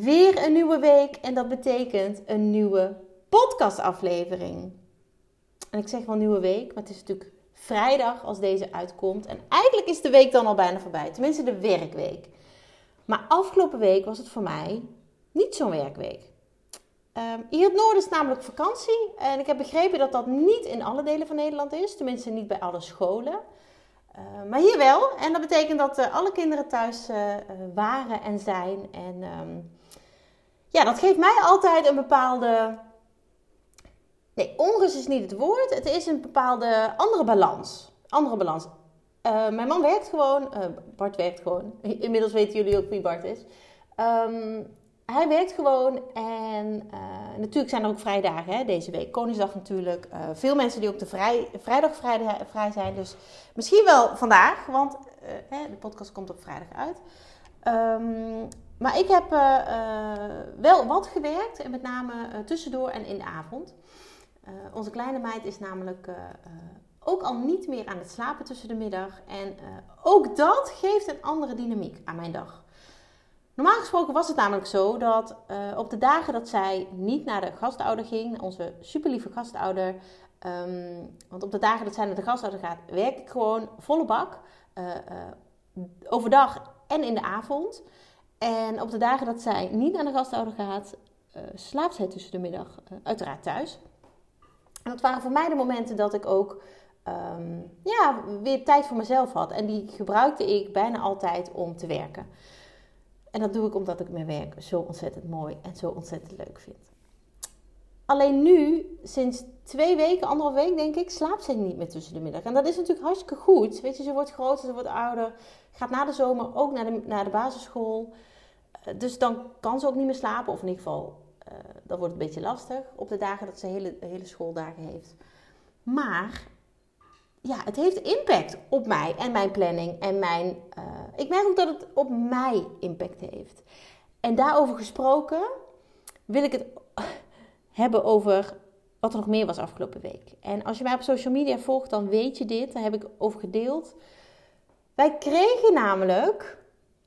Weer een nieuwe week en dat betekent een nieuwe podcastaflevering. En ik zeg wel nieuwe week, maar het is natuurlijk vrijdag als deze uitkomt. En eigenlijk is de week dan al bijna voorbij, tenminste de werkweek. Maar afgelopen week was het voor mij niet zo'n werkweek. Um, hier in het noorden is namelijk vakantie. En ik heb begrepen dat dat niet in alle delen van Nederland is. Tenminste niet bij alle scholen. Uh, maar hier wel. En dat betekent dat uh, alle kinderen thuis uh, waren en zijn. En um, ja, dat geeft mij altijd een bepaalde. Nee, onrust is niet het woord. Het is een bepaalde andere balans. Andere balans. Uh, mijn man werkt gewoon. Uh, Bart werkt gewoon. Inmiddels weten jullie ook wie Bart is. Um, hij werkt gewoon. En uh, natuurlijk zijn er ook vrijdagen hè, deze week. Koningsdag natuurlijk. veel mensen die op de vrij, vrijdag vrij, vrij zijn. Dus misschien wel vandaag. Want de podcast komt op vrijdag uit. Um, maar ik heb uh, uh, wel wat gewerkt, en met name uh, tussendoor en in de avond. onze kleine meid is namelijk ook al niet meer aan het slapen tussen de middag. En ook dat geeft een andere dynamiek aan mijn dag. Normaal gesproken was het namelijk zo dat op de dagen dat zij niet naar de gastouder ging, onze superlieve gastouder, um, want op de dagen dat zij naar de gastouder gaat, werk ik gewoon volle bak. overdag en in de avond. En op de dagen dat zij niet naar de gastouder gaat, uh, slaapt zij tussen de middag uh, uiteraard thuis. En dat waren voor mij de momenten dat ik ook um, ja, weer tijd voor mezelf had. En die gebruikte ik bijna altijd om te werken. En dat doe ik omdat ik mijn werk zo ontzettend mooi en zo ontzettend leuk vind. Alleen nu, sinds twee weken, anderhalf week denk ik, slaapt zij niet meer tussen de middag. En dat is natuurlijk hartstikke goed. Weet je, ze wordt groter, ze wordt ouder. Gaat na de zomer ook naar de, naar de basisschool. Dus dan kan ze ook niet meer slapen. Of in ieder geval, uh, dat wordt een beetje lastig op de dagen dat ze hele, hele schooldagen heeft. Maar ja, het heeft impact op mij en mijn planning. En mijn, uh, ik merk ook dat het op mij impact heeft. En daarover gesproken wil ik het hebben over wat er nog meer was afgelopen week. En als je mij op social media volgt, dan weet je dit. Daar heb ik over gedeeld. Wij kregen namelijk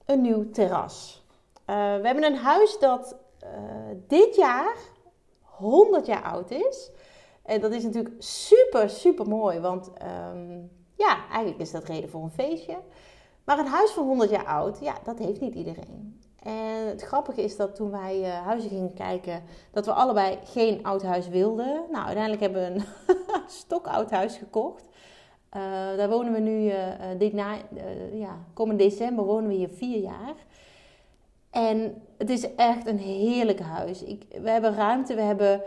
een nieuw terras. Uh, we hebben een huis dat uh, dit jaar 100 jaar oud is. En dat is natuurlijk super, super mooi. Want um, ja, eigenlijk is dat reden voor een feestje. Maar een huis van 100 jaar oud, ja, dat heeft niet iedereen. En het grappige is dat toen wij uh, huizen gingen kijken, dat we allebei geen oud huis wilden. Nou, uiteindelijk hebben we een stokoud huis gekocht. Uh, daar wonen we nu, uh, dit na, ja, komend december wonen we hier vier jaar. En het is echt een heerlijk huis. Ik, we hebben ruimte, we hebben,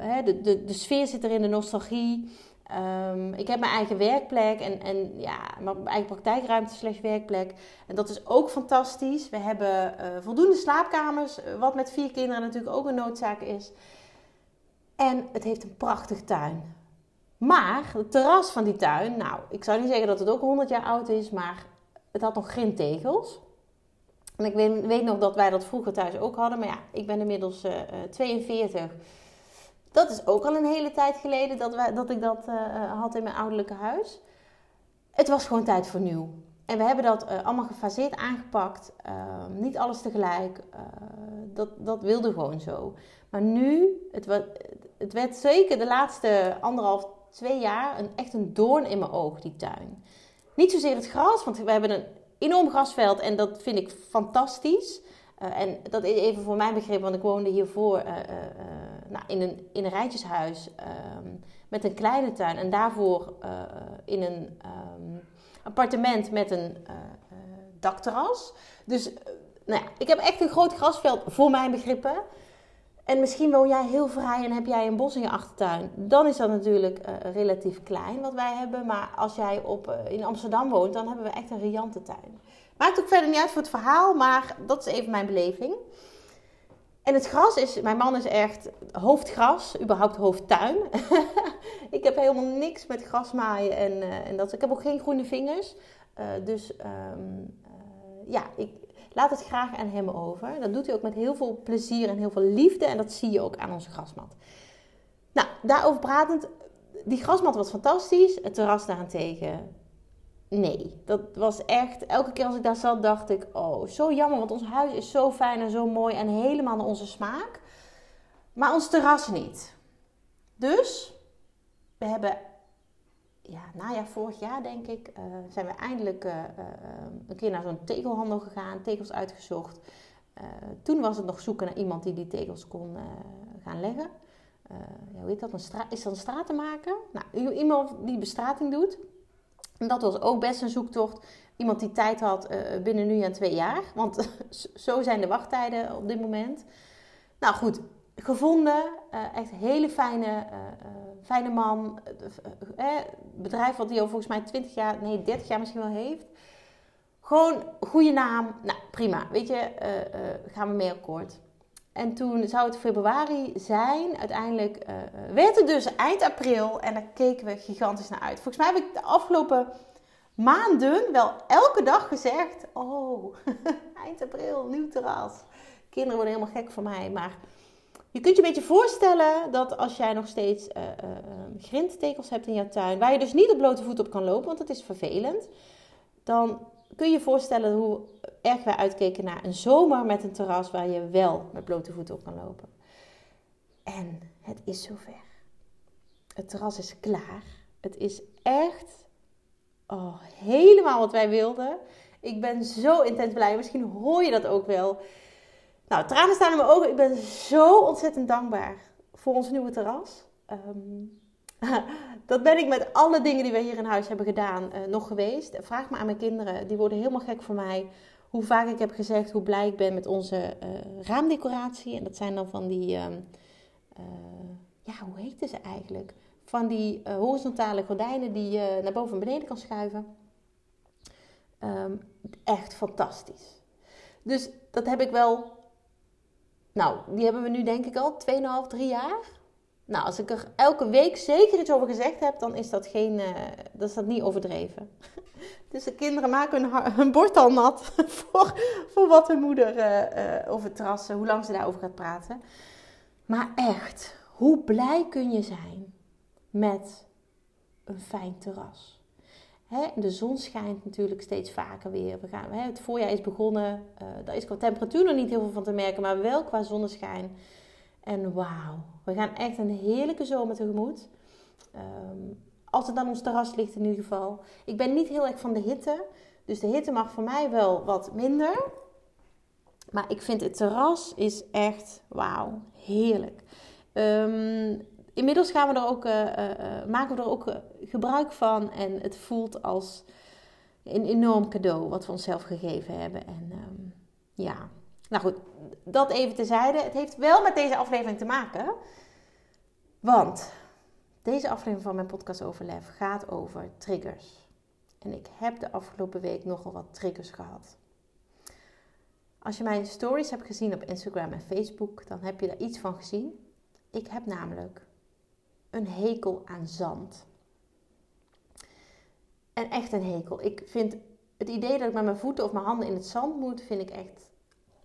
hè, de, de, de sfeer zit erin, de nostalgie. Um, ik heb mijn eigen werkplek en, en ja, mijn eigen praktijkruimte slash werkplek. En dat is ook fantastisch. We hebben voldoende slaapkamers, wat met vier kinderen natuurlijk ook een noodzaak is. En het heeft een prachtige tuin. Maar het terras van die tuin, nou, ik zou niet zeggen dat het ook 100 jaar oud is, maar het had nog geen tegels. En ik weet, nog dat wij dat vroeger thuis ook hadden. Maar ja, ik ben inmiddels uh, 42. Dat is ook al een hele tijd geleden dat, wij, dat ik dat uh, had in mijn ouderlijke huis. Het was gewoon tijd voor nieuw. En we hebben dat allemaal gefaseerd aangepakt. Ehm, niet alles tegelijk. Eh, dat, dat wilde gewoon zo. Maar nu, het, het werd zeker de laatste anderhalf, twee jaar een, echt een doorn in mijn oog, die tuin. Niet zozeer het gras, want we hebben een enorm grasveld en dat vind ik fantastisch. Uh, en dat is even voor mijn begrip, want ik woonde hiervoor uh, uh, nou, in, een, in een rijtjeshuis ehm, met een kleine tuin. En daarvoor in een um, appartement met een dakterras. Dus nou ja, ik heb echt een groot grasveld voor mijn begrippen. En misschien woon jij heel vrij en heb jij een bos in je achtertuin. Dan is dat natuurlijk uh, relatief klein wat wij hebben. Maar als jij op, uh, in Amsterdam woont, dan hebben we echt een riante tuin. Maakt ook verder niet uit voor het verhaal, maar dat is even mijn beleving. En het gras is, mijn man is echt hoofdgras, überhaupt hoofdtuin. ik heb helemaal niks met grasmaaien en, uh, en dat. Ik heb ook geen groene vingers. Dus uh, ja, ik laat het graag aan hem over. Dat doet hij ook met heel veel plezier en heel veel liefde. En dat zie je ook aan onze grasmat. Nou, daarover pratend. Die grasmat was fantastisch. Het terras daarentegen nee, dat was echt. Elke keer als ik daar zat, dacht ik: Oh, zo jammer, want ons huis is zo fijn en zo mooi en helemaal naar onze smaak. Maar ons terras niet. Dus we hebben, ja, najaar vorig jaar denk ik, uh, zijn we eindelijk uh, uh, een keer naar zo'n tegelhandel gegaan, tegels uitgezocht. toen was het nog zoeken naar iemand die die tegels kon gaan leggen. ja, hoe heet dat? Een is dat een stratenmaker? Nou, iemand die bestrating doet. En dat was ook best een zoektocht. Iemand die tijd had binnen nu en twee jaar. Want zo zijn de wachttijden op dit moment. Nou goed, gevonden. Uh, echt hele fijne, uh, fijne man. bedrijf wat hij al volgens mij 20 jaar, nee 30 jaar misschien wel heeft. Gewoon goede naam. Nou prima, weet je, gaan we mee akkoord. En toen zou het februari zijn. Uiteindelijk werd het dus eind april. En daar keken we gigantisch naar uit. Volgens mij heb ik de afgelopen maanden wel elke dag gezegd: Oh, eind april, nieuw terras. Kinderen worden helemaal gek van mij. Maar je kunt je een beetje voorstellen dat als jij nog steeds uh, grindtekels hebt in jouw tuin. Waar je dus niet op blote voet op kan lopen, want dat is vervelend. Dan kun je je voorstellen hoe erg wij uitkeken naar een zomer met een terras waar je wel met blote voeten op kan lopen. En het is zover. Het terras is klaar. Het is echt oh, helemaal wat wij wilden. Ik ben zo intens blij. Misschien hoor je dat ook wel. Nou, tranen staan in mijn ogen. Ik ben zo ontzettend dankbaar voor ons nieuwe terras. Um, dat ben ik met alle dingen die we hier in huis hebben gedaan uh, nog geweest. Vraag me aan mijn kinderen, die worden helemaal gek voor mij. Hoe vaak ik heb gezegd hoe blij ik ben met onze uh, raamdecoratie. En dat zijn dan van die, uh, ja, hoe heet ze eigenlijk? Van die horizontale gordijnen die je naar boven en beneden kan schuiven. Um, echt fantastisch. Dus dat heb ik wel, nou, die hebben we nu denk ik al 2,5, 3 jaar. Nou, als ik er elke week zeker iets over gezegd heb, dan is dat, geen, uh, dat, is dat niet overdreven. dus de kinderen maken hun, hun bord al nat voor, voor wat hun moeder uh, uh, over terras, hoe lang ze daarover gaat praten. Maar echt, hoe blij kun je zijn met een fijn terras? Hè, de zon schijnt natuurlijk steeds vaker weer. We gaan, hè, het voorjaar is begonnen. daar is qua temperatuur nog niet heel veel van te merken, maar wel qua zonneschijn. En wauw, we gaan echt een heerlijke zomer tegemoet. Um, als het aan ons terras ligt in ieder geval. Ik ben niet heel erg van de hitte. Dus de hitte mag voor mij wel wat minder. Maar ik vind het terras is echt wauw, heerlijk. Um, inmiddels gaan we er ook, uh, uh, maken we er ook gebruik van. En het voelt als een enorm cadeau wat we onszelf gegeven hebben. En um, ja, nou goed, dat even tezijde. Het heeft wel met deze aflevering te maken. Want deze aflevering van mijn podcast Overlef gaat over triggers. En ik heb de afgelopen week nogal wat triggers gehad. Als je mijn stories hebt gezien op Instagram en Facebook, dan heb je daar iets van gezien. Ik heb namelijk een hekel aan zand. En echt een hekel. Ik vind het idee dat ik met mijn voeten of mijn handen in het zand moet, vind ik echt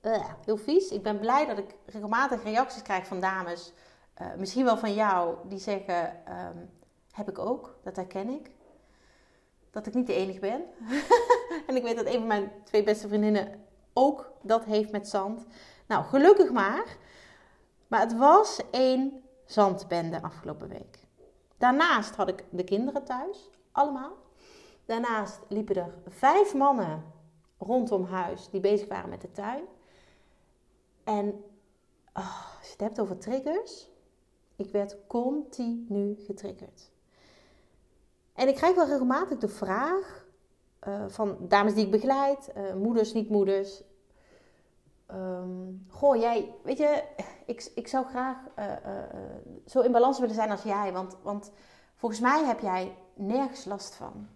uh, heel vies. Ik ben blij dat ik regelmatig reacties krijg van dames, uh, misschien wel van jou, die zeggen: um, Heb ik ook, dat herken ik. Dat ik niet de enige ben. en ik weet dat een van mijn twee beste vriendinnen ook dat heeft met zand. Nou, gelukkig maar. Maar het was één zandbende afgelopen week. Daarnaast had ik de kinderen thuis, allemaal. Daarnaast liepen er vijf mannen rondom huis die bezig waren met de tuin. En oh, als je het hebt over triggers, ik werd continu getriggerd. En ik krijg wel regelmatig de vraag uh, van dames die ik begeleid, uh, moeders, niet moeders. Um, goh, jij, weet je, ik, ik zou graag uh, zo in balans willen zijn als jij, want, want volgens mij heb jij nergens last van.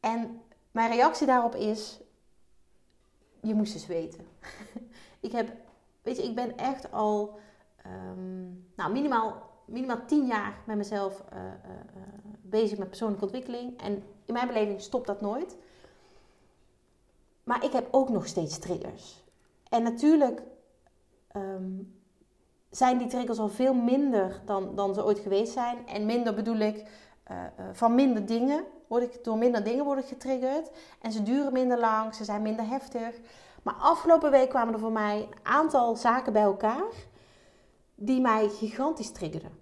En mijn reactie daarop is: je moest eens weten. Ik heb, weet je, ik ben echt al ehm, nou, minimaal, minimaal tien jaar met mezelf bezig met persoonlijke ontwikkeling. En in mijn beleving stopt dat nooit. Maar ik heb ook nog steeds triggers. En natuurlijk um, zijn die triggers al veel minder dan, dan ze ooit geweest zijn. En minder bedoel ik uh, van minder dingen. Word ik, door minder dingen word ik getriggerd. En ze duren minder lang, ze zijn minder heftig. Maar afgelopen week kwamen er voor mij een aantal zaken bij elkaar die mij gigantisch triggerden.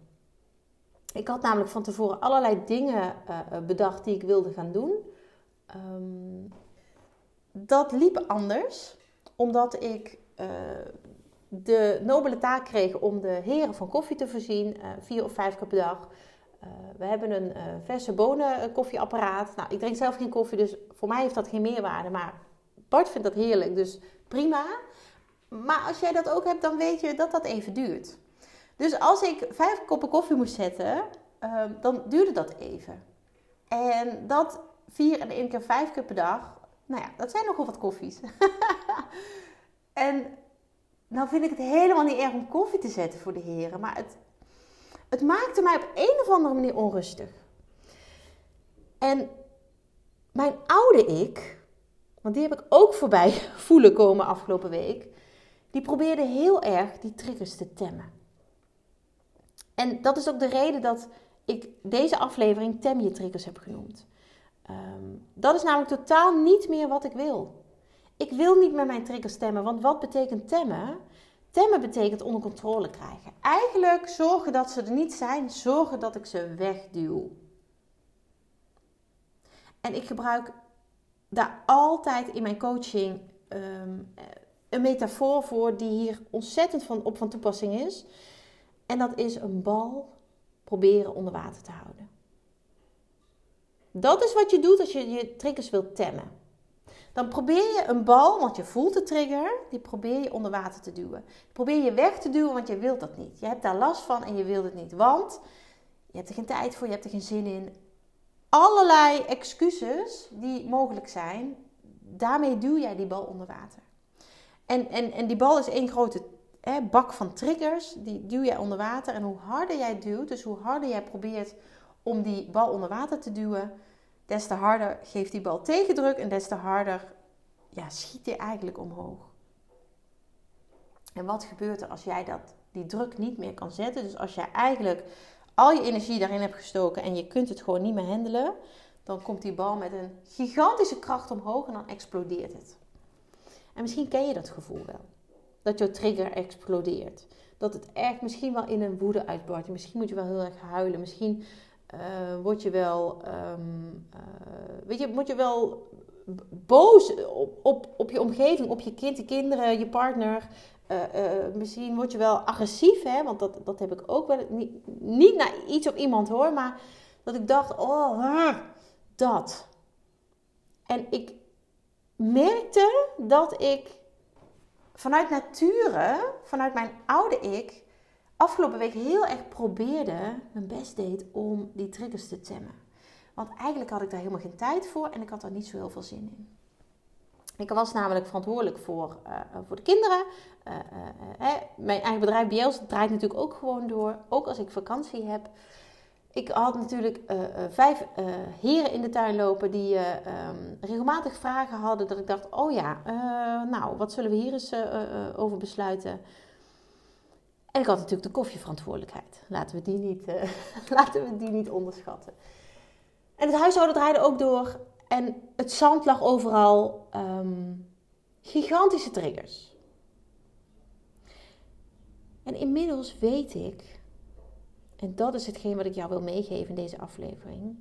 Ik had namelijk van tevoren allerlei dingen uh, bedacht die ik wilde gaan doen. Um, dat liep anders, omdat ik uh, de nobele taak kreeg om de heren van koffie te voorzien, uh, vier of vijf keer per dag. Uh, we hebben een verse bonen koffieapparaat. Nou, ik drink zelf geen koffie, dus voor mij heeft dat geen meerwaarde. Maar Bart vindt dat heerlijk, dus prima. Maar als jij dat ook hebt, dan weet je dat dat even duurt. Dus als ik vijf koppen koffie moest zetten, dan duurde dat even. En dat vier en één keer vijf keer per dag, nou ja, dat zijn nogal wat koffies. en nou vind ik het helemaal niet erg om koffie te zetten voor de heren. Maar het, het maakte mij op een of andere manier onrustig. En mijn oude ik, want die heb ik ook voorbij voelen komen afgelopen week, die probeerde heel erg die triggers te temmen. En dat is ook de reden dat ik deze aflevering Tem je triggers heb genoemd. Um, dat is namelijk totaal niet meer wat ik wil. Ik wil niet met mijn triggers temmen, want wat betekent temmen? Temmen betekent onder controle krijgen. Eigenlijk zorgen dat ze er niet zijn, zorgen dat ik ze wegduw. En ik gebruik daar altijd in mijn coaching um, een metafoor voor die hier ontzettend van, op van toepassing is. En dat is een bal proberen onder water te houden. Dat is wat je doet als je je triggers wilt temmen. Dan probeer je een bal, want je voelt de trigger, die probeer je onder water te duwen. Probeer je weg te duwen, want je wilt dat niet. Je hebt daar last van en je wilt het niet. Want je hebt er geen tijd voor, je hebt er geen zin in. Allerlei excuses die mogelijk zijn, daarmee duw jij die bal onder water. En, en, en die bal is één grote hè, bak van triggers, die duw jij onder water. En hoe harder jij duwt, dus hoe harder jij probeert om die bal onder water te duwen, des te harder geeft die bal tegendruk en des te harder ja, schiet hij eigenlijk omhoog. En wat gebeurt er als jij dat, die druk niet meer kan zetten? Dus als jij eigenlijk al je energie daarin hebt gestoken en je kunt het gewoon niet meer handelen, dan komt die bal met een gigantische kracht omhoog en dan explodeert het. En misschien ken je dat gevoel wel. Dat jouw trigger explodeert. Dat het echt misschien wel in een woede uitbarst. Misschien moet je wel heel erg huilen. Misschien uh, word je wel, um, uh, weet je, word je wel boos op, op, op je omgeving, op je kind, de kinderen, je partner. Uh, misschien word je wel agressief, hè? want dat, dat heb ik ook wel. Niet, niet naar iets of iemand hoor, maar dat ik dacht, oh, dat. En ik merkte dat ik vanuit nature, vanuit mijn oude ik, afgelopen week heel erg probeerde, mijn best deed om die triggers te temmen. Want eigenlijk had ik daar helemaal geen tijd voor en ik had daar niet zo heel veel zin in. Ik was namelijk verantwoordelijk voor, uh, voor de kinderen. Uh, uh, mijn eigen bedrijf BL's draait natuurlijk ook gewoon door, ook als ik vakantie heb. Ik had natuurlijk vijf heren in de tuin lopen die um, regelmatig vragen hadden. Dat ik dacht, oh ja, nou, wat zullen we hier eens over besluiten? En ik had natuurlijk de koffieverantwoordelijkheid. Laten we die niet, uh, laten we die niet onderschatten. En het huishouden draaide ook door. En het zand lag overal. Um, gigantische triggers. En inmiddels weet ik, en dat is hetgeen wat ik jou wil meegeven in deze aflevering,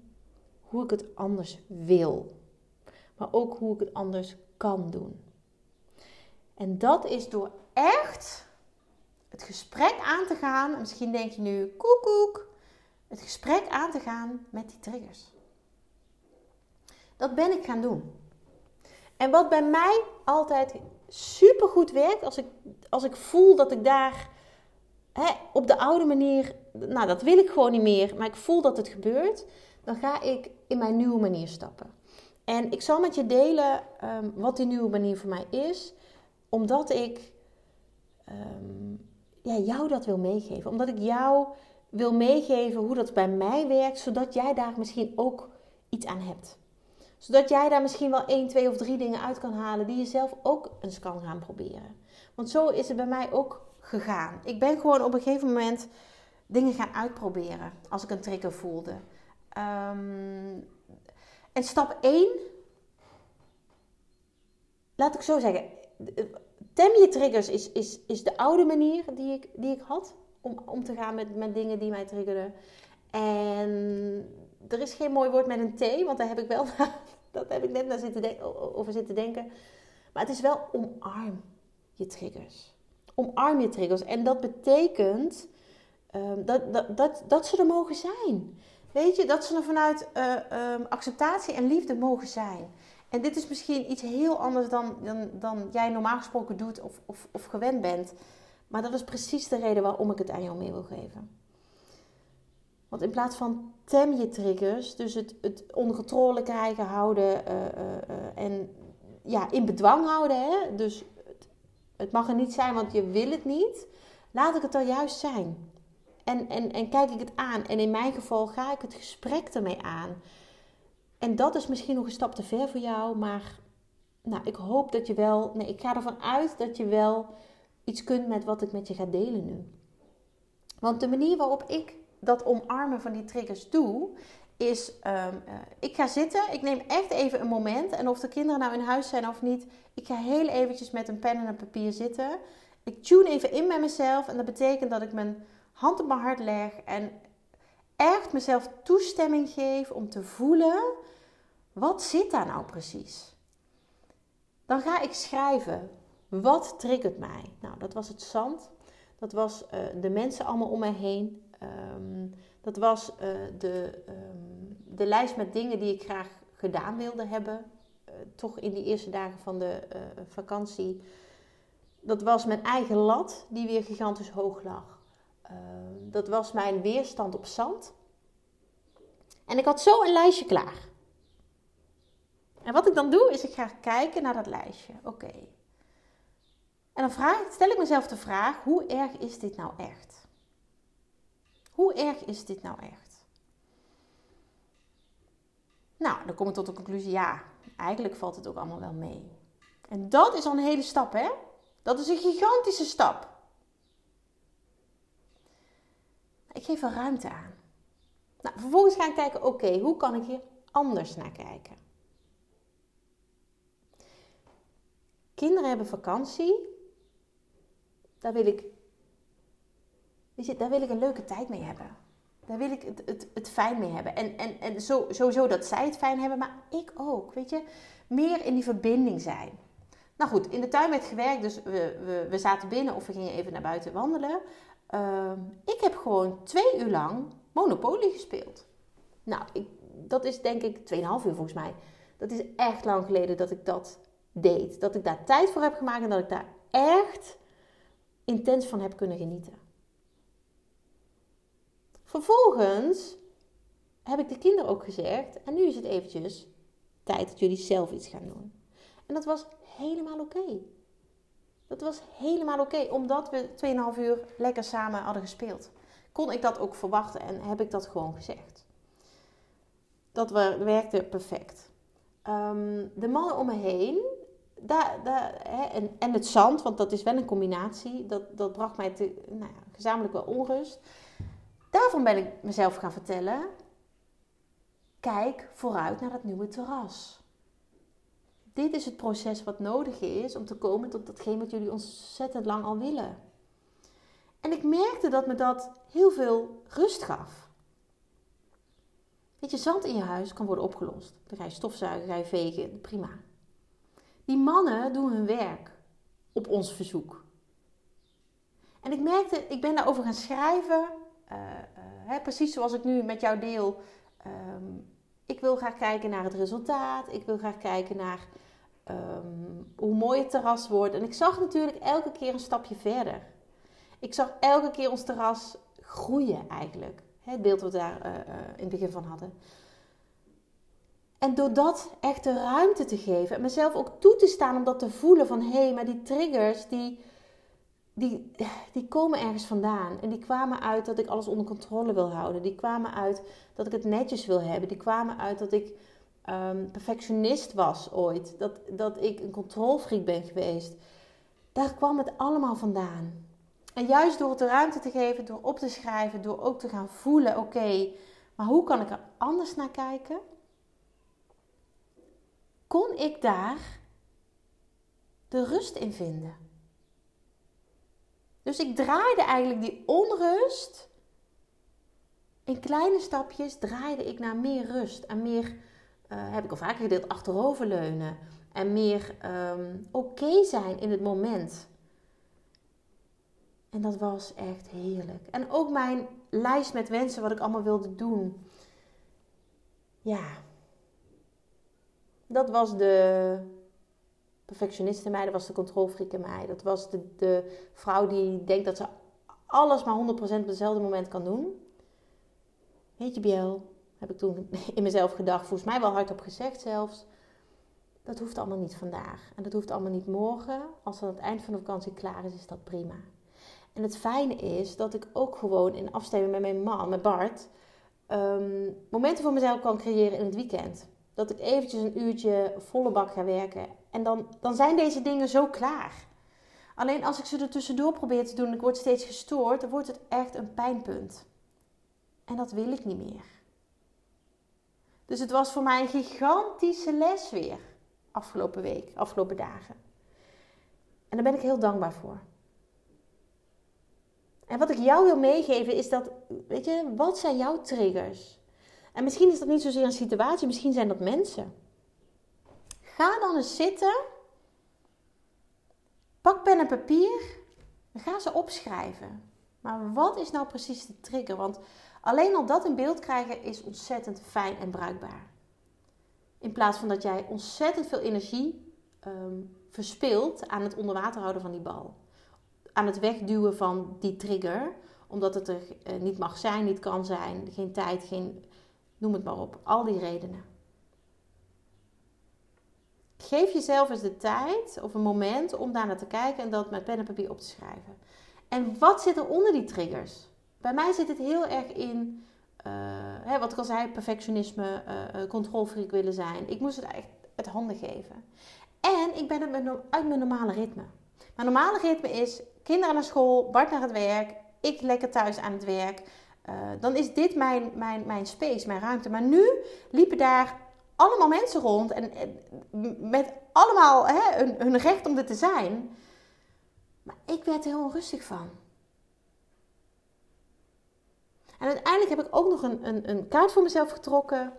hoe ik het anders wil. Maar ook hoe ik het anders kan doen. En dat is door echt het gesprek aan te gaan. Misschien denk je nu, koekoek. Het gesprek aan te gaan met die triggers. Dat ben ik gaan doen. En wat bij mij altijd super goed werkt, als ik, als ik voel dat ik daar hè, op de oude manier, nou dat wil ik gewoon niet meer, maar ik voel dat het gebeurt, dan ga ik in mijn nieuwe manier stappen. En ik zal met je delen um, wat die nieuwe manier voor mij is, omdat ik ehm, ja, jou dat wil meegeven. Omdat ik jou wil meegeven hoe dat bij mij werkt, zodat jij daar misschien ook iets aan hebt. Zodat jij daar misschien wel één, twee of drie dingen uit kan halen die je zelf ook eens kan gaan proberen. Want zo is het bij mij ook gegaan. Ik ben gewoon op een gegeven moment dingen gaan uitproberen als ik een trigger voelde. Ehm, en stap 1, laat ik zo zeggen, tem je triggers is, is, is de oude manier die ik, die ik had om om te gaan met, met dingen die mij triggerden. En er is geen mooi woord met een T, want daar heb ik wel, dat heb ik net naar zitten over zitten denken. Maar het is wel omarm je triggers. Omarm je triggers. En dat betekent um, dat, dat, dat, dat ze er mogen zijn. Weet je, dat ze er vanuit uh, um, acceptatie en liefde mogen zijn. En dit is misschien iets heel anders dan, dan, dan jij normaal gesproken doet of, of, of gewend bent. Maar dat is precies de reden waarom ik het aan jou mee wil geven. Want in plaats van tem je triggers, dus het, het onder controle krijgen, houden uh, uh, en ja, in bedwang houden. Hè? Dus het, het, mag er niet zijn, want je wil het niet. Laat ik het er juist zijn. En, en, en kijk ik het aan. En in mijn geval ga ik het gesprek ermee aan. En dat is misschien nog een stap te ver voor jou, maar nou, ik hoop dat je wel, nee, ik ga ervan uit dat je wel iets kunt met wat ik met je ga delen nu. Want de manier waarop ik dat omarmen van die triggers doe, is um, ik ga zitten, ik neem echt even een moment en of de kinderen nou in huis zijn of niet, ik ga heel eventjes met een pen en een papier zitten. Ik tune even in met mezelf en dat betekent dat ik mijn hand op mijn hart leg en echt mezelf toestemming geef om te voelen, wat zit daar nou precies? Dan ga ik schrijven, wat triggert mij? Nou, dat was het zand, dat was uh, de mensen allemaal om mij heen, um, dat was uh, de, um, de lijst met dingen die ik graag gedaan wilde hebben, uh, toch in die eerste dagen van de vakantie. Dat was mijn eigen lat, die weer gigantisch hoog lag. Ehm, dat was mijn weerstand op zand. En ik had zo een lijstje klaar. En wat ik dan doe, is ik ga kijken naar dat lijstje. Oké. En dan vraag, stel ik mezelf de vraag: hoe erg is dit nou echt? Hoe erg is dit nou echt? Nou, dan kom ik tot de conclusie: ja, eigenlijk valt het ook allemaal wel mee. En dat is al een hele stap, hè? Dat is een gigantische stap. Ik geef er ruimte aan. Nou, vervolgens ga ik kijken, oké, hoe kan ik hier anders naar kijken? Kinderen hebben vakantie. Daar wil ik, weet je, daar wil ik een leuke tijd mee hebben. Daar wil ik het, het, het fijn mee hebben. En, en, en zo, sowieso dat zij het fijn hebben, maar ik ook. Weet je, meer in die verbinding zijn. Nou goed, in de tuin werd gewerkt, dus we, we, we zaten binnen of we gingen even naar buiten wandelen. Uh, ik heb gewoon twee uur lang Monopoly gespeeld. Nou, ik, dat is denk ik 2,5 uur volgens mij. Dat is echt lang geleden dat ik dat deed. Dat ik daar tijd voor heb gemaakt en dat ik daar echt intens van heb kunnen genieten. Vervolgens heb ik de kinderen ook gezegd, en nu is het eventjes tijd dat jullie zelf iets gaan doen. En dat was helemaal oké. Dat was helemaal oké, omdat we 2,5 uur lekker samen hadden gespeeld. Kon ik dat ook verwachten en heb ik dat gewoon gezegd. Dat werkte perfect. Um, de mannen om me heen, hè, en, en het zand, want dat is wel een combinatie, dat, dat bracht mij te, nou ja, gezamenlijk wel onrust. Daarvan ben ik mezelf gaan vertellen: kijk vooruit naar dat nieuwe terras dit is het proces wat nodig is om te komen tot datgene wat jullie ontzettend lang al willen. En ik merkte dat me dat heel veel rust gaf. Weet je, zand in je huis kan worden opgelost. Dan ga je stofzuigen, ga je vegen, prima. Die mannen doen hun werk op ons verzoek. En ik merkte, ik ben daarover gaan schrijven, uh, uh, hè, precies zoals ik nu met jou deel. Um, ik wil graag kijken naar het resultaat. Ik wil graag kijken naar um, hoe mooi het terras wordt. En ik zag natuurlijk elke keer een stapje verder. Ik zag elke keer ons terras groeien eigenlijk. Het beeld wat we daar uh, in het begin van hadden. En door dat echt de ruimte te geven en mezelf ook toe te staan om dat te voelen van hé, hey, maar die triggers die, die, die komen ergens vandaan. En die kwamen uit dat ik alles onder controle wil houden. Die kwamen uit dat ik het netjes wil hebben. Die kwamen uit dat ik um, perfectionist was ooit. Dat, dat ik een controlfreak ben geweest. Daar kwam het allemaal vandaan. En juist door het de ruimte te geven, door op te schrijven, door ook te gaan voelen: oké, maar hoe kan ik er anders naar kijken? Kon ik daar de rust in vinden? Dus ik draaide eigenlijk die onrust in kleine stapjes draaide ik naar meer rust en meer, eh, heb ik al vaker gedeeld, achteroverleunen en meer ehm, oké zijn in het moment. En dat was echt heerlijk. En ook mijn lijst met wensen, wat ik allemaal wilde doen. Ja, dat was de perfectionist in mij, dat was de controlfreak in mij. Dat was de, de vrouw die denkt dat ze alles maar 100% op hetzelfde moment kan doen. Weet je, Biel, heb ik toen in mezelf gedacht, volgens mij wel hardop gezegd zelfs. Dat hoeft allemaal niet vandaag. En dat hoeft allemaal niet morgen. Als het aan het eind van de vakantie klaar is, is dat prima. En het fijne is dat ik ook gewoon in afstemming met mijn man, met Bart, ehm, momenten voor mezelf kan creëren in het weekend. Dat ik eventjes een uurtje volle bak ga werken. En dan, dan zijn deze dingen zo klaar. Alleen als ik ze er tussendoor probeer te doen en ik word steeds gestoord, dan wordt het echt een pijnpunt. En dat wil ik niet meer. Dus het was voor mij een gigantische les weer. Afgelopen week, afgelopen dagen. En daar ben ik heel dankbaar voor. En wat ik jou wil meegeven is dat, weet je, wat zijn jouw triggers? En misschien is dat niet zozeer een situatie, misschien zijn dat mensen. Ga dan eens zitten, pak pen en papier en ga ze opschrijven. Maar wat is nou precies de trigger? Want alleen al dat in beeld krijgen is ontzettend fijn en bruikbaar. In plaats van dat jij ontzettend veel energie um, verspilt aan het onder water houden van die bal. Aan het wegduwen van die trigger, omdat het er uh, niet mag zijn, niet kan zijn, geen tijd, geen, noem het maar op. Al die redenen. Geef jezelf eens de tijd of een moment om daar naar te kijken en dat met pen en papier op te schrijven. En wat zit er onder die triggers? Bij mij zit het heel erg in, uh, hè, wat ik al zei, perfectionisme, uh, controlfreak willen zijn. Ik moest het echt het handen geven. En ik ben uit mijn normale ritme. Mijn normale ritme is kinderen naar school, Bart naar het werk, ik lekker thuis aan het werk. Uh, dan is dit mijn, mijn, mijn space, mijn ruimte. Maar nu liepen daar allemaal mensen rond en, met allemaal hè, hun, hun recht om er te zijn. Maar ik werd er heel onrustig van. En uiteindelijk heb ik ook nog een, een, een kaart voor mezelf getrokken.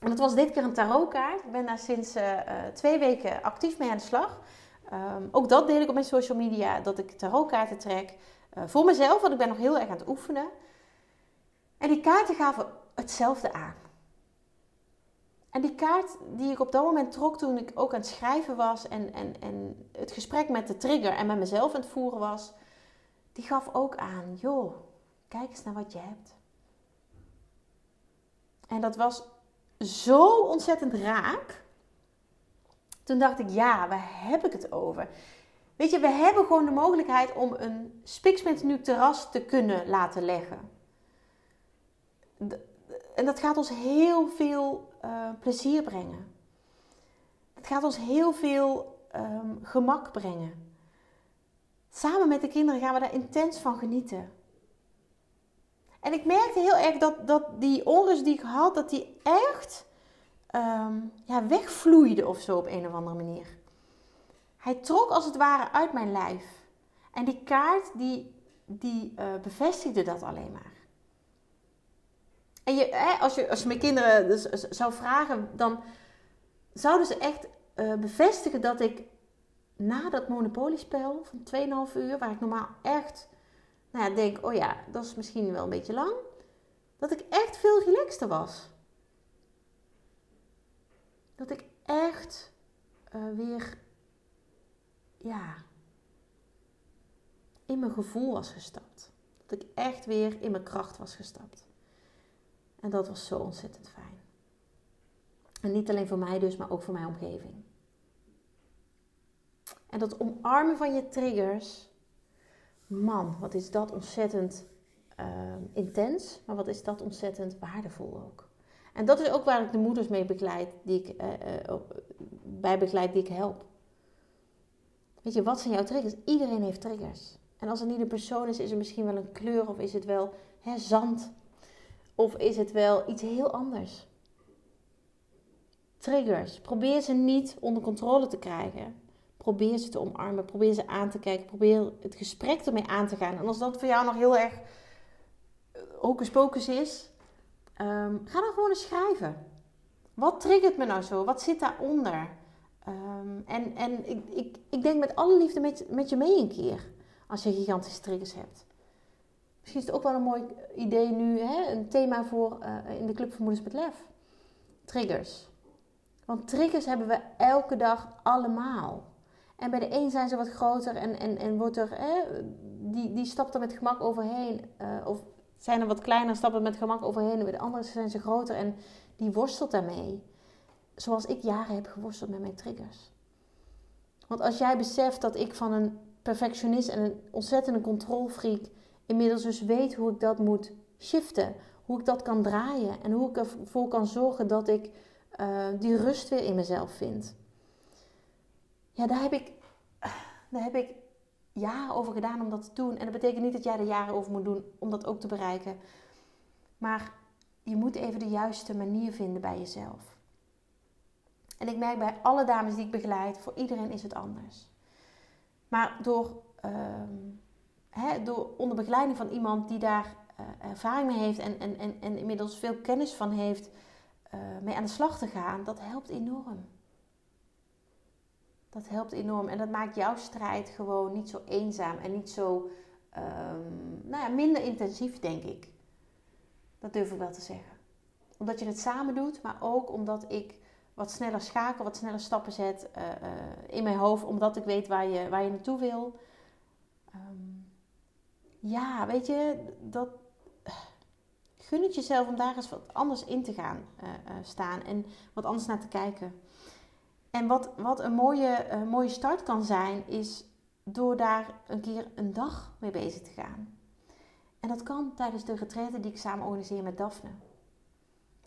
En dat was dit keer een tarotkaart. Ik ben daar sinds uh, twee weken actief mee aan de slag. Um, ook dat deel ik op mijn social media, dat ik tarotkaarten trek. Voor mezelf, want ik ben nog heel erg aan het oefenen. En die kaarten gaven hetzelfde aan. En die kaart die ik op dat moment trok toen ik ook aan het schrijven was en, en, en het gesprek met de trigger en met mezelf aan het voeren was, die gaf ook aan, joh, kijk eens naar wat je hebt. En dat was zo ontzettend raak. Toen dacht ik, ja, waar heb ik het over? Weet je, we hebben gewoon de mogelijkheid om een nu terras te kunnen laten leggen. En dat gaat ons heel veel uh, plezier brengen. Het gaat ons heel veel um, gemak brengen. Samen met de kinderen gaan we daar intens van genieten. En ik merkte heel erg dat, dat die onrust die ik had, dat die echt um, ja, wegvloeide of zo op een of andere manier. Hij trok als het ware uit mijn lijf. En die kaart die, die uh, bevestigde dat alleen maar. En als, je, als je mijn kinderen dus, zou vragen, dan zouden ze echt uh, bevestigen dat ik na dat monopoliespel van 2,5 uur, waar ik normaal echt nou ja, denk, oh ja, dat is misschien wel een beetje lang, dat ik echt veel relaxter was. Dat ik echt uh, weer, ja, in mijn gevoel was gestapt. Dat ik echt weer in mijn kracht was gestapt. En dat was zo ontzettend fijn. En niet alleen voor mij dus, maar ook voor mijn omgeving. En dat omarmen van je triggers man, wat is dat ontzettend ehm, intens, maar wat is dat ontzettend waardevol ook. En dat is ook waar ik de moeders mee begeleid, die ik, uh, bij begeleid die ik help. Weet je, wat zijn jouw triggers? Iedereen heeft triggers. En als er niet een persoon is, is er misschien wel een kleur of is het wel hè, zand. Of is het wel iets heel anders. Triggers. Probeer ze niet onder controle te krijgen. Probeer ze te omarmen. Probeer ze aan te kijken. Probeer het gesprek ermee aan te gaan. En als dat voor jou nog heel erg eh, hocus pocus is, ehm, ga dan gewoon eens schrijven. Wat triggert me nou zo? Wat zit daaronder? Um, en en ik, ik, ik denk met alle liefde met, met je mee een keer. Als je gigantische triggers hebt. Misschien is het ook wel een mooi idee nu, hè? een thema voor uh, in de Club van Moeders met Lef. Triggers. Want triggers hebben we elke dag allemaal. En bij de een zijn ze wat groter en, en, en wordt er, die, die stapt er met gemak overheen. Uh, of zijn er wat kleiner, stappen met gemak overheen. En bij de andere zijn ze groter en die worstelt daarmee. Zoals ik jaren heb geworsteld met mijn triggers. Want als jij beseft dat ik van een perfectionist en een ontzettende controlfreak inmiddels dus weet hoe ik dat moet shiften. Hoe ik dat kan draaien en hoe ik ervoor kan zorgen dat ik uh, die rust weer in mezelf vind. Ja, daar heb ik, daar heb ik jaren over gedaan om dat te doen. En dat betekent niet dat jij er jaren over moet doen om dat ook te bereiken. Maar je moet even de juiste manier vinden bij jezelf. En ik merk bij alle dames die ik begeleid, voor iedereen is het anders. Maar door, door onder begeleiding van iemand die daar uh, ervaring mee heeft en, en, en, en inmiddels veel kennis van heeft, uh, mee aan de slag te gaan, dat helpt enorm. Dat helpt enorm en dat maakt jouw strijd gewoon niet zo eenzaam en niet zo um, nou ja, minder intensief, denk ik. Dat durf ik wel te zeggen. Omdat je het samen doet, maar ook omdat ik wat sneller schakel, wat sneller stappen zet uh, in mijn hoofd, omdat ik weet waar je, waar je naartoe wil. Ja, weet je, dat, gun het jezelf om daar eens wat anders in te gaan uh, staan en wat anders naar te kijken. En wat, wat een mooie, mooie start kan zijn, is door daar een keer een dag mee bezig te gaan. En dat kan tijdens de retraite die ik samen organiseer met Daphne.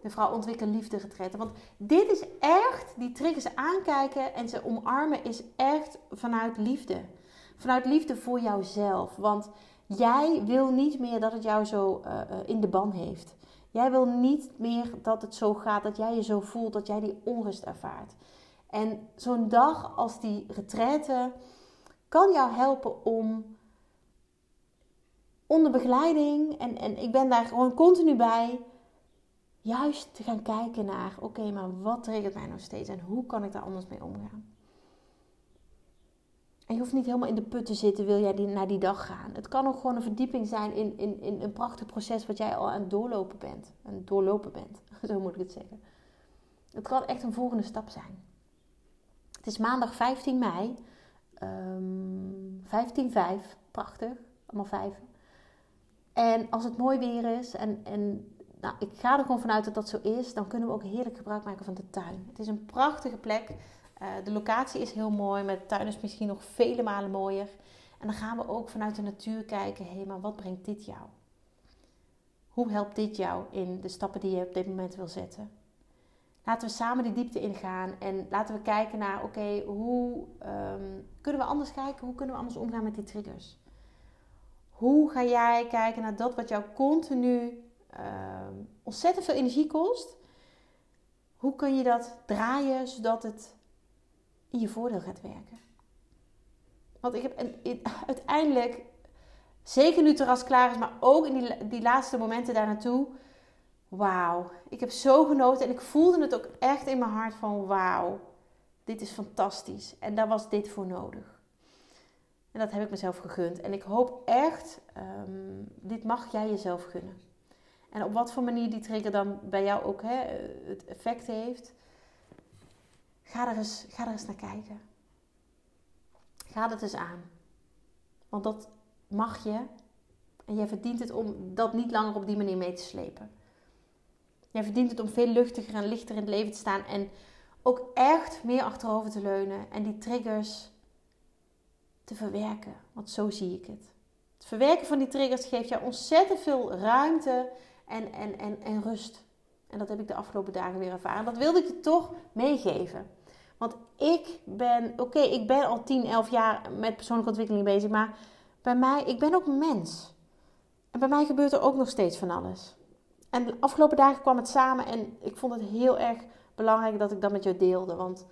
De vrouw ontwikkel liefde retraite. Want dit is echt, die triggers aankijken en ze omarmen is echt vanuit liefde. Vanuit liefde voor jouzelf. Want jij wil niet meer dat het jou zo uh, in de ban heeft. Jij wil niet meer dat het zo gaat, dat jij je zo voelt, dat jij die onrust ervaart. En zo'n dag als die retraite kan jou helpen om onder begeleiding, en, en ik ben daar gewoon continu bij, juist te gaan kijken naar, oké, maar wat triggert mij nog steeds en hoe kan ik daar anders mee omgaan? Je hoeft niet helemaal in de put te zitten, wil jij die, naar die dag gaan. Het kan ook gewoon een verdieping zijn in, in, in een prachtig proces wat jij al aan het doorlopen bent. Aan doorlopen bent, zo moet ik het zeggen. Het kan echt een volgende stap zijn. Het is maandag 15 mei. Um, 15-5, prachtig, allemaal vijf. En als het mooi weer is en, en nou, ik ga er gewoon vanuit dat dat zo is. Dan kunnen we ook heerlijk gebruik maken van de tuin. Het is een prachtige plek. Uh, de locatie is heel mooi, maar de tuin is misschien nog vele malen mooier. En dan gaan we ook vanuit de natuur kijken, hé, maar wat brengt dit jou? Hoe helpt dit jou in de stappen die je op dit moment wil zetten? Laten we samen die diepte ingaan en laten we kijken naar, oké, hoe um, kunnen we anders kijken? Hoe kunnen we anders omgaan met die triggers? Hoe ga jij kijken naar dat wat jou continu uh, ontzettend veel energie kost. Hoe kun je dat draaien zodat het in je voordeel gaat werken? Want ik heb een, uiteindelijk, zeker nu terras klaar is, maar ook in die, die laatste momenten daar naartoe. Wauw, ik heb zo genoten en ik voelde het ook echt in mijn hart van wauw, dit is fantastisch. En daar was dit voor nodig. En dat heb ik mezelf gegund. En ik hoop echt, um, dit mag jij jezelf gunnen. En op wat voor manier die trigger dan bij jou ook hè, het effect heeft. Ga er, eens, ga er eens naar kijken. Ga het eens aan. Want dat mag je. En jij verdient het om dat niet langer op die manier mee te slepen. Jij verdient het om veel luchtiger en lichter in het leven te staan. En ook echt meer achterover te leunen. En die triggers te verwerken. Want zo zie ik het. Het verwerken van die triggers geeft jou ontzettend veel ruimte en, en, en, en rust. En dat heb ik de afgelopen dagen weer ervaren. Dat wilde ik je toch meegeven. Want ik ben, oké, ik ben al 10, 11 jaar met persoonlijke ontwikkeling bezig. Maar bij mij, ik ben ook mens. En bij mij gebeurt er ook nog steeds van alles. En de afgelopen dagen kwam het samen en ik vond het heel erg belangrijk dat ik dat met jou deelde. Want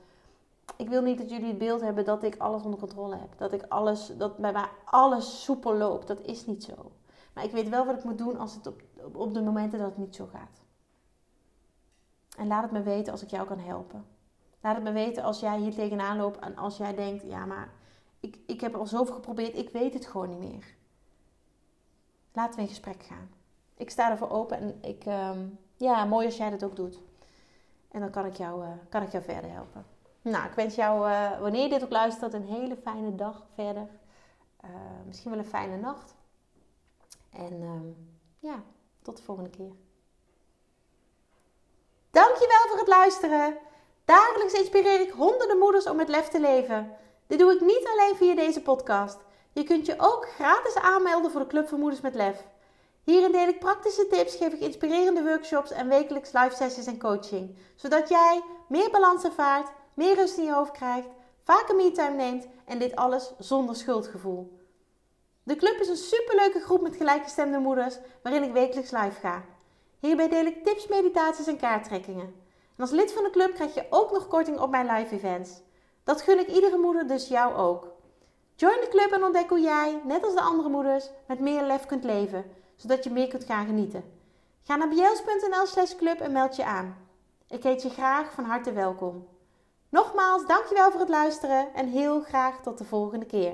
ik wil niet dat jullie het beeld hebben dat ik alles onder controle heb. Dat ik alles, dat bij mij alles soepel loopt. Dat is niet zo. Maar ik weet wel wat ik moet doen als het op, op de momenten dat het niet zo gaat. En laat het me weten als ik jou kan helpen. Laat het me weten als jij hier tegenaan loopt en als jij denkt, ja maar ik, ik heb al zoveel geprobeerd, ik weet het gewoon niet meer. Laten we in gesprek gaan. Ik sta ervoor open en ik, um, ja, mooi als jij dat ook doet. En dan kan ik jou, uh, kan ik jou verder helpen. Nou, ik wens jou, uh, wanneer je dit ook luistert, een hele fijne dag verder. Uh, misschien wel een fijne nacht. En um, ja, tot de volgende keer. Dankjewel voor het luisteren. Dagelijks inspireer ik honderden moeders om met lef te leven. Dit doe ik niet alleen via deze podcast. Je kunt je ook gratis aanmelden voor de Club voor Moeders met Lef. Hierin deel ik praktische tips, geef ik inspirerende workshops en wekelijks live sessies en coaching. Zodat jij meer balans ervaart, meer rust in je hoofd krijgt, vaker me-time neemt en dit alles zonder schuldgevoel. De club is een superleuke groep met gelijkgestemde moeders waarin ik wekelijks live ga. Hierbij deel ik tips, meditaties en kaarttrekkingen. En als lid van de club krijg je ook nog korting op mijn live events. Dat gun ik iedere moeder, dus jou ook. Join de club en ontdek hoe jij, net als de andere moeders, met meer lef kunt leven, zodat je meer kunt gaan genieten. Ga naar bjels.nl slash club en meld je aan. Ik heet je graag van harte welkom. Nogmaals, dankjewel voor het luisteren en heel graag tot de volgende keer.